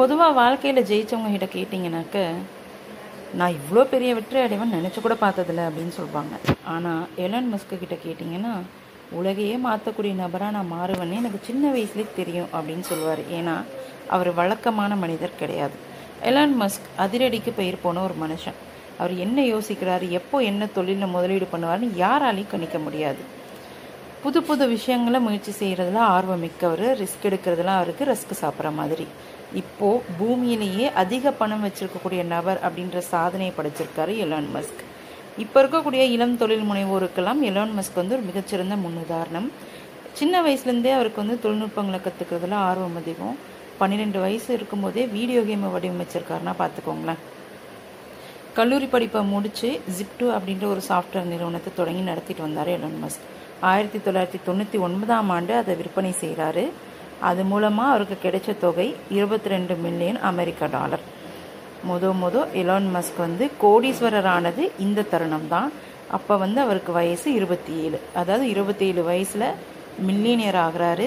பொதுவாக வாழ்க்கையில் ஜெயிச்சவங்க கிட்ட கேட்டிங்கனாக்க நான் இவ்வளோ பெரிய வெற்றி அடைவன் நினச்சி கூட பார்த்ததில்ல அப்படின்னு சொல்லுவாங்க ஆனால் எலன் மஸ்க்கு கிட்ட கேட்டிங்கன்னா உலகையே மாற்றக்கூடிய நபராக நான் மாறுவேன்னு எனக்கு சின்ன வயசுலேயே தெரியும் அப்படின்னு சொல்லுவார் ஏன்னா அவர் வழக்கமான மனிதர் கிடையாது. எலான் மஸ்க் அதிரடிக்கு பெயர் போன ஒரு மனுஷன். அவர் என்ன யோசிக்கிறாரு எப்போ என்ன தொழிலில் முதலீடு பண்ணுவார்னு யாராலையும் கணிக்க முடியாது. புது புது விஷயங்களை முயற்சி செய்கிறதுல ஆர்வம் மிக்கவர் ரிஸ்க் எடுக்கிறதுலாம் அவருக்கு ரிஸ்க் சாப்பிட்ற மாதிரி. இப்போது பூமியிலேயே அதிக பணம் வச்சிருக்கக்கூடிய நபர் அப்படின்ற சாதனையை படைச்சிருக்காரு எலான் மஸ்க். இப்போ இருக்கக்கூடிய இளம் தொழில் முனைவோருக்கெல்லாம் எலான் மஸ்க் வந்து ஒரு மிகச்சிறந்த முன்னுதாரணம். சின்ன வயசுலேருந்தே அவருக்கு வந்து தொழில்நுட்பங்களை கற்றுக்கிறதுல ஆர்வம் அதிகம். பன்னிரெண்டு வயசு இருக்கும்போதே வீடியோ கேமை வடிவமைச்சிருக்காருன்னா பார்த்துக்கோங்களேன். கல்லூரி படிப்பை முடித்து ஜிப்டு அப்படின்ற ஒரு சாஃப்ட்வேர் நிறுவனத்தை தொடங்கி நடத்திட்டு வந்தார் எலான் மஸ்க். ஆயிரத்தி தொள்ளாயிரத்தி தொண்ணூற்றி ஒன்பதாம் ஆண்டு அதை விற்பனை செய்கிறாரு அது மூலமாக அவருக்கு கிடைச்ச தொகை இருபத்தி ரெண்டு மில்லியன் அமெரிக்க டாலர். முத முத எலான் மஸ்க் வந்து கோடீஸ்வரர் ஆனது இந்த தருணம் தான் அப்போ வந்து அவருக்கு வயசு இருபத்தி ஏழு அதாவது இருபத்தி ஏழு வயசில் மில்லியனியர் ஆகிறாரு.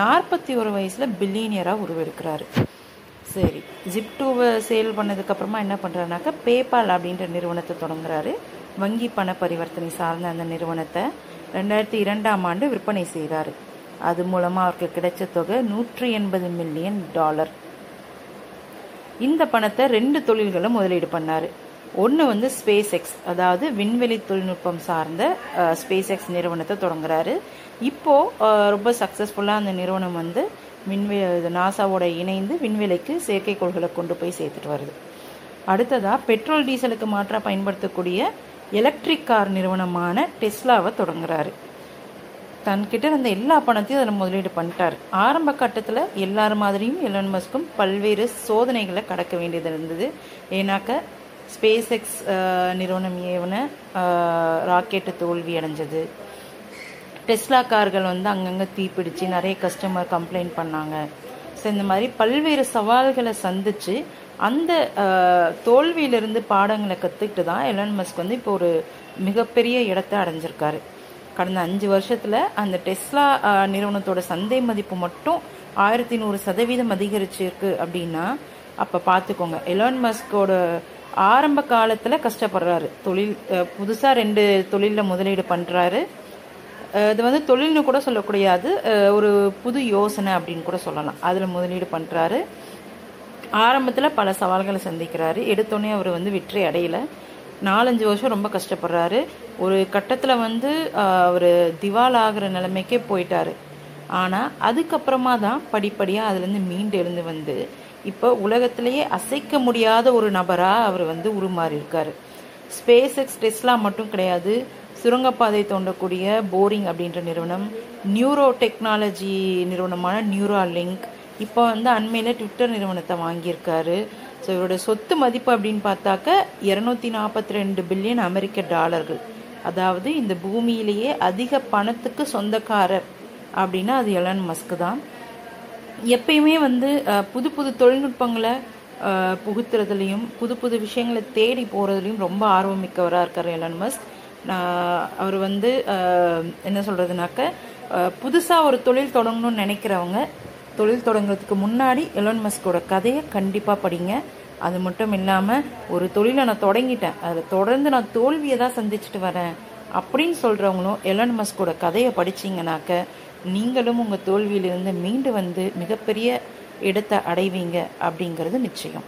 நாற்பத்தி ஒரு வயசில் பில்லியனியராக உருவெடுக்கிறாரு. சரி ஜிப்டூவை சேல் பண்ணதுக்கப்புறமா என்ன பண்ணுறாருனாக்கா பேபால் அப்படின்ற நிறுவனத்தை தொடங்குறாரு. வங்கி பண பரிவர்த்தனை சார்ந்த அந்த நிறுவனத்தை ரெண்டாயிரத்தி இரண்டாம் ஆண்டு விற்பனை செய்கிறாரு அது மூலமாக அவருக்கு கிடைச்ச தொகை நூற்றி எண்பது மில்லியன் டாலர். இந்த பணத்தை ரெண்டு தொழில்களை முதலீடு பண்ணார். ஒன்று வந்து ஸ்பேஸ் எக்ஸ் அதாவது விண்வெளி தொழில்நுட்பம் சார்ந்த ஸ்பேஸ் எக்ஸ் நிறுவனத்தை தொடங்குறாரு. இப்போது ரொம்ப சக்ஸஸ்ஃபுல்லாக அந்த நிறுவனம் வந்து விண்வெ நாசாவோட இணைந்து விண்வெளிக்கு செயற்கைக்கோள்களை கொண்டு போய் சேர்த்துட்டு வருது. அடுத்ததாக பெட்ரோல் டீசலுக்கு மாற்றாக பயன்படுத்தக்கூடிய எலக்ட்ரிக் கார் நிறுவனமான டெஸ்லாவை தொடங்குறாரு. தன்கிட்ட இருந்த எல்லா பணத்தையும் அதில் முதலீடு பண்ணிட்டார். ஆரம்ப கட்டத்தில் எல்லார் மாதிரியும் எலன் மஸ்க்கும் பல்வேறு சோதனைகளை கடக்க வேண்டியது இருந்தது. ஏன்னாக்க ஸ்பேஸ் எக்ஸ் நிறுவனம் ஏவன ராக்கெட்டு தோல்வி அடைஞ்சது. டெஸ்லா கார்கள் வந்து அங்கங்கே தீப்பிடிச்சு நிறைய கஸ்டமர் கம்ப்ளைண்ட் பண்ணாங்க. ஸோ இந்த மாதிரி பல்வேறு சவால்களை சந்திச்சு அந்த தோல்வியிலிருந்து பாடங்களை கற்றுக்கிட்டு தான் எலன் மஸ்க் வந்து இப்போ ஒரு மிகப்பெரிய இடத்த அடைஞ்சிருக்காரு. கடந்த அஞ்சு வருஷத்தில் அந்த டெஸ்லா நிறுவனத்தோட சந்தை மதிப்பு மட்டும் ஆயிரத்தி நூறு சதவீதம் அதிகரிச்சிருக்கு அப்படின்னா அப்போ பார்த்துக்கோங்க எலான் மஸ்கோட ஆரம்ப காலத்தில் கஷ்டப்படுறாரு. தொழில் புதுசாக ரெண்டு தொழிலில் முதலீடு பண்ணுறாரு இது வந்து தொழில்னு கூட சொல்லக்கூடியது. ஒரு புது யோசனை அப்படின்னு கூட சொல்லலாம். அதில் முதலீடு பண்ணுறாரு ஆரம்பத்தில் பல சவால்களை சந்திக்கிறாரு. எடுத்தோடனே அவர் வந்து வெற்றி அடையலை. நாலஞ்சு வருஷம் ரொம்ப கஷ்டப்படுறாரு. ஒரு கட்டத்தில் வந்து அவர் திவால் ஆகிற நிலைமைக்கே போயிட்டாரு. ஆனால் அதுக்கப்புறமா தான் படிப்படியாக அதுலேருந்து மீண்டு எழுந்து வந்து இப்போ உலகத்திலேயே அசைக்க முடியாத ஒரு நபராக அவர் வந்து உருமாறியிருக்காரு. ஸ்பேஸ் எக்ஸ் டெஸ்லா மட்டும் கிடையாது. சுரங்கப்பாதை தோண்டக்கூடிய போரிங் அப்படின்ற நிறுவனம் நியூரோ டெக்னாலஜி நிறுவனமான நியூரா லிங்க் இப்போ வந்து அண்மையில் ட்விட்டர் நிறுவனத்தை வாங்கியிருக்காரு. ஸோ இவரோட சொத்து மதிப்பு அப்படின்னு பார்த்தாக்க இரநூத்தி நாற்பத்தி ரெண்டு பில்லியன் அமெரிக்க டாலர்கள். அதாவது இந்த பூமியிலேயே அதிக பணத்துக்கு சொந்தக்காரர் அப்படின்னா அது எலன் மஸ்க் தான். எப்பயுமே வந்து புது புது தொழில்நுட்பங்களை புகுத்துறதுலையும் புது புது விஷயங்களை தேடி போகிறதுலையும் ரொம்ப ஆர்வம் மிக்கவராக இருக்கார் எலன் மஸ்க். நான் அவர் வந்து என்ன சொல்கிறதுனாக்க புதுசாக ஒரு தொழில் தொடங்கணும்னு நினைக்கிறவங்க தொழில் தொடங்குறதுக்கு முன்னாடி எலோன் மஸ்கோட கதையை கண்டிப்பாக படிங்க. அது மட்டும் இல்லாமல் ஒரு தொழிலை நான் தொடங்கிட்டேன். அதில் தொடர்ந்து நான் தோல்வியை தான் சந்திச்சுட்டு வரேன். அப்படின்னு சொல்கிறவங்களும் எலன் மஸ்கோட கதையை படிச்சிங்கனாக்க நீங்களும் உங்கள் தோல்வியிலிருந்து மீண்டு வந்து மிகப்பெரிய இடத்தை அடைவீங்க அப்படிங்கிறது நிச்சயம்.